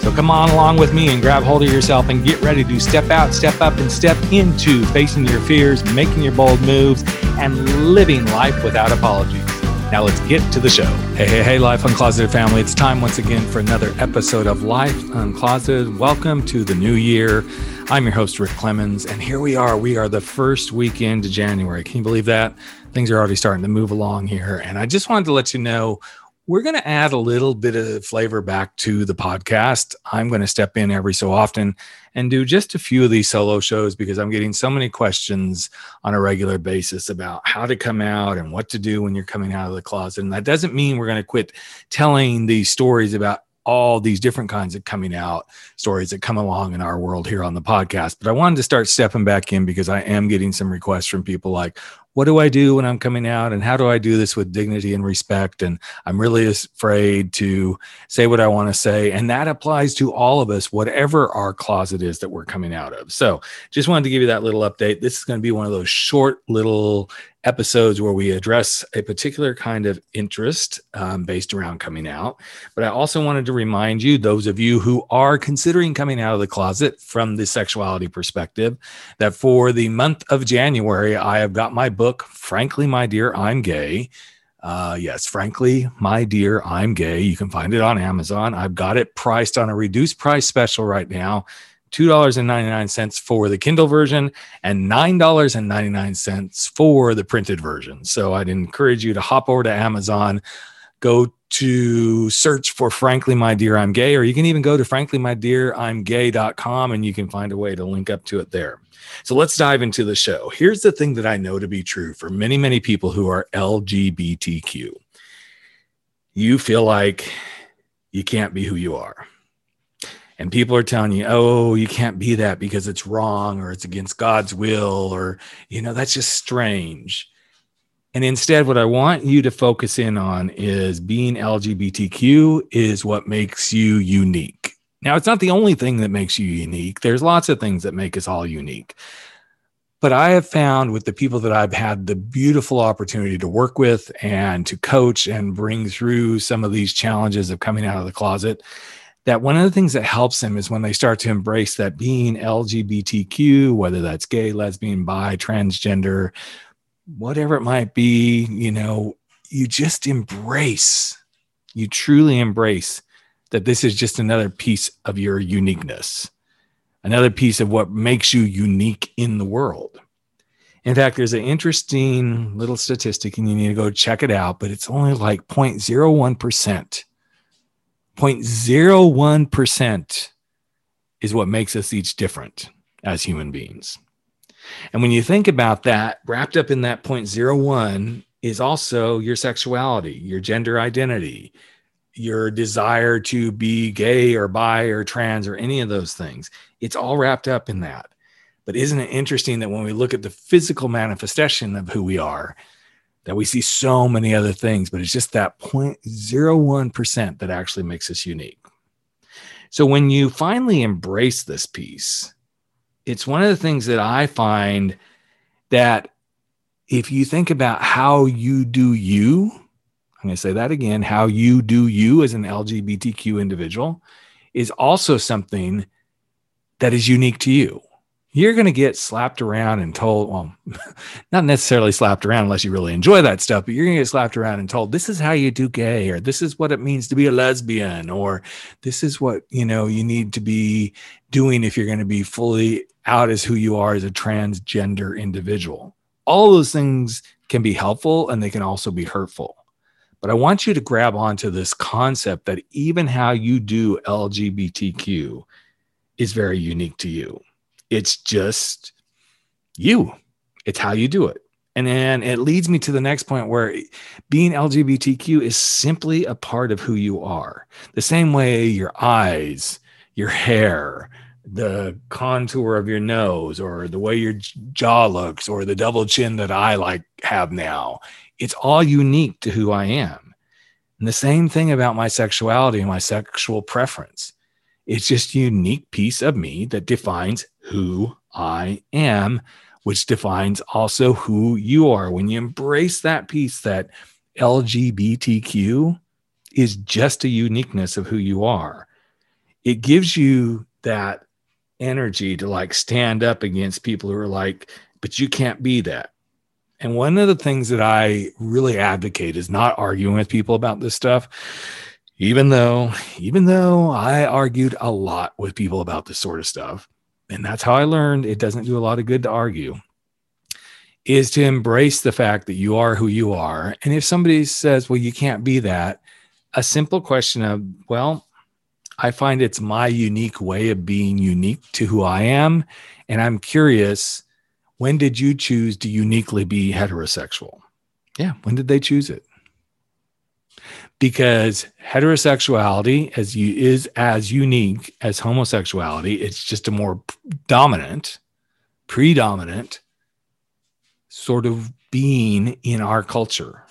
So come on along with me and grab hold of yourself and get ready to step out, step up, and step into facing your fears, making your bold moves, and living life without apologies. Now let's get to the show. Hey, hey, hey, Life Uncloseted family. It's time once again for another episode of Life Uncloseted. Welcome to the new year. I'm your host, Rick Clemens, and here we are. We are the first weekend to January. Can you believe that? Things are already starting to move along here. And I just wanted to let you know we're going to add a little bit of flavor back to the podcast. I'm going to step in every so often and do just a few of these solo shows because I'm getting so many questions on a regular basis about how to come out and what to do when you're coming out of the closet. And that doesn't mean we're going to quit telling these stories about all these different kinds of coming out stories that come along in our world here on the podcast. But I wanted to start stepping back in because I am getting some requests from people like, what do I do when I'm coming out and how do I do this with dignity and respect? And I'm really afraid to say what I want to say. And that applies to all of us, whatever our closet is that we're coming out of. So just wanted to give you that little update. This is going to be one of those short little episodes where we address a particular kind of interest um, based around coming out. But I also wanted to remind you, those of you who are considering coming out of the closet from the sexuality perspective, that for the month of January, I have got my book, Frankly, My Dear, I'm Gay. Uh, yes, frankly, my dear, I'm gay. You can find it on Amazon. I've got it priced on a reduced price special right now. $2.99 for the Kindle version and $9.99 for the printed version. So I'd encourage you to hop over to Amazon, go to search for Frankly My Dear I'm Gay, or you can even go to franklyMyDearI'mGay.com and you can find a way to link up to it there. So let's dive into the show. Here's the thing that I know to be true for many, many people who are LGBTQ. You feel like you can't be who you are and people are telling you, oh, you can't be that because it's wrong or it's against God's will or, you know, that's just strange. And instead, what I want you to focus in on is being LGBTQ is what makes you unique. Now, it's not the only thing that makes you unique. There's lots of things that make us all unique. But I have found with the people that I've had the beautiful opportunity to work with and to coach and bring through some of these challenges of coming out of the closet that one of the things that helps them is when they start to embrace that being LGBTQ, whether that's gay, lesbian, bi, transgender, whatever it might be, you know, you just embrace, you truly embrace that this is just another piece of your uniqueness, another piece of what makes you unique in the world. In fact, there's an interesting little statistic, and you need to go check it out, but it's only like 0.01% 0.01% is what makes us each different as human beings. And when you think about that, wrapped up in that 0.01 is also your sexuality, your gender identity, your desire to be gay or bi or trans or any of those things. It's all wrapped up in that. But isn't it interesting that when we look at the physical manifestation of who we are, that we see so many other things, but it's just that 0.01% that actually makes us unique. So when you finally embrace this piece, it's one of the things that I find that if you think about how you do you, I'm going to say that again, how you do you as an LGBTQ individual is also something that is unique to you you're going to get slapped around and told, well, not necessarily slapped around unless you really enjoy that stuff, but you're going to get slapped around and told, this is how you do gay, or this is what it means to be a lesbian, or this is what, you know, you need to be doing if you're going to be fully out as who you are as a transgender individual. All those things can be helpful and they can also be hurtful. But I want you to grab onto this concept that even how you do LGBTQ is very unique to you it's just you, it's how you do it. And then it leads me to the next point where being LGBTQ is simply a part of who you are. The same way your eyes, your hair, the contour of your nose or the way your jaw looks or the double chin that I like have now. It's all unique to who I am. And the same thing about my sexuality and my sexual preference. It's just a unique piece of me that defines who I am, which defines also who you are. When you embrace that piece that LGBTQ is just a uniqueness of who you are, it gives you that energy to like stand up against people who are like, but you can't be that. And one of the things that I really advocate is not arguing with people about this stuff. Even though, even though I argued a lot with people about this sort of stuff, and that's how I learned it doesn't do a lot of good to argue, is to embrace the fact that you are who you are. And if somebody says, well, you can't be that, a simple question of, well, I find it's my unique way of being unique to who I am. And I'm curious, when did you choose to uniquely be heterosexual? Yeah, when did they choose it? Because heterosexuality as you is as unique as homosexuality, it's just a more dominant, predominant sort of being in our culture.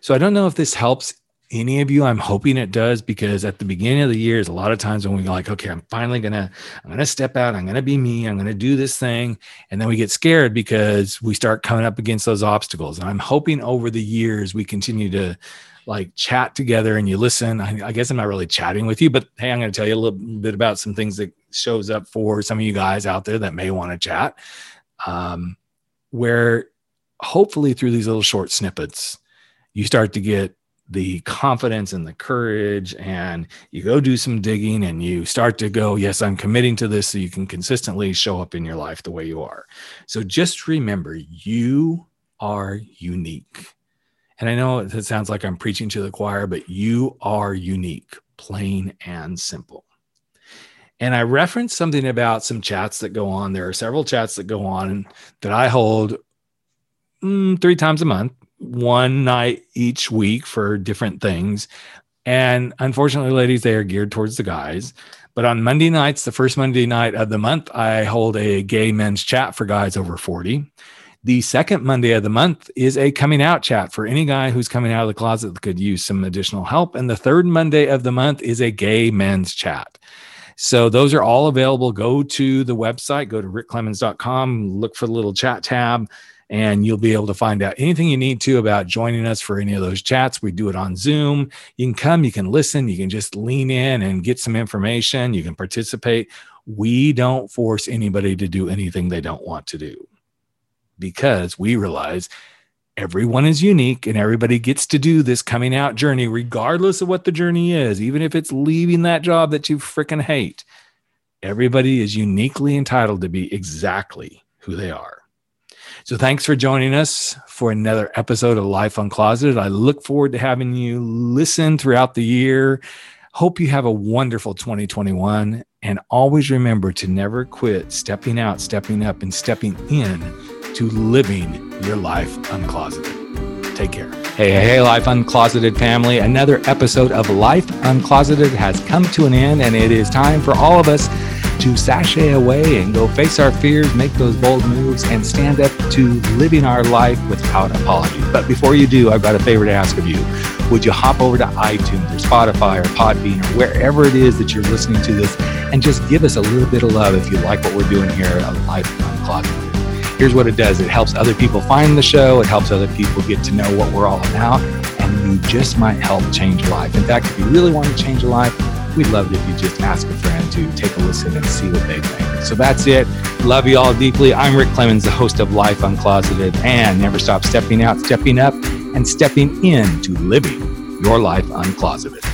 So I don't know if this helps any of you. I'm hoping it does because at the beginning of the years a lot of times when we're like okay i'm finally gonna i'm gonna step out. I'm gonna be me. I'm gonna do this thing. And then we get scared because we start coming up against those obstacles. And i'm hoping over the years we continue to like chat together and you listen. I, I guess i'm not really chatting with you but hey i'm gonna tell you a little bit about some things that shows up for some of you guys out there that may want to chat. Um, where hopefully through these little short snippets you start to get the confidence and the courage and you go do some digging and you start to go yes i'm committing to this so you can consistently show up in your life the way you are. So just remember you are unique and i know it sounds like i'm preaching to the choir but you are unique plain and simple and i referenced something about some chats that go on there are several chats that go on that i hold mm, three times a month one night each week for different things. And unfortunately, ladies, they are geared towards the guys. But on Monday nights, the first Monday night of the month, I hold a gay men's chat for guys over 40. The second Monday of the month is a coming out chat for any guy who's coming out of the closet that could use some additional help. And the third Monday of the month is a gay men's chat. So those are all available. Go to the website, go to rickclemens.com, look for the little chat tab and you'll be able to find out anything you need to about joining us for any of those chats. We do it on Zoom. You can come, you can listen, you can just lean in and get some information, you can participate. We don't force anybody to do anything they don't want to do because we realize everyone is unique and everybody gets to do this coming out journey, regardless of what the journey is, even if it's leaving that job that you freaking hate. Everybody is uniquely entitled to be exactly who they are. So thanks for joining us for another episode of Life Uncloseted. I look forward to having you listen throughout the year. Hope you have a wonderful 2021 and always remember to never quit stepping out, stepping up, and stepping in to living your life uncloseted. Take care. Hey, hey, hey, Life Uncloseted family. Another episode of Life Uncloseted has come to an end, and it is time for all of us to sashay away and go face our fears, make those bold moves, and stand up to living our life without apology. But before you do, I've got a favor to ask of you. Would you hop over to iTunes or Spotify or Podbean or wherever it is that you're listening to this and just give us a little bit of love if you like what we're doing here at Life Uncloseted? Here's what it does it helps other people find the show, it helps other people get to know what we're all about, and you just might help change a life. In fact, if you really want to change a life, we'd love it if you just ask a friend to take a listen and see what they think. So that's it. Love you all deeply. I'm Rick Clemens, the host of Life Uncloseted, and never stop stepping out, stepping up, and stepping into living your life uncloseted.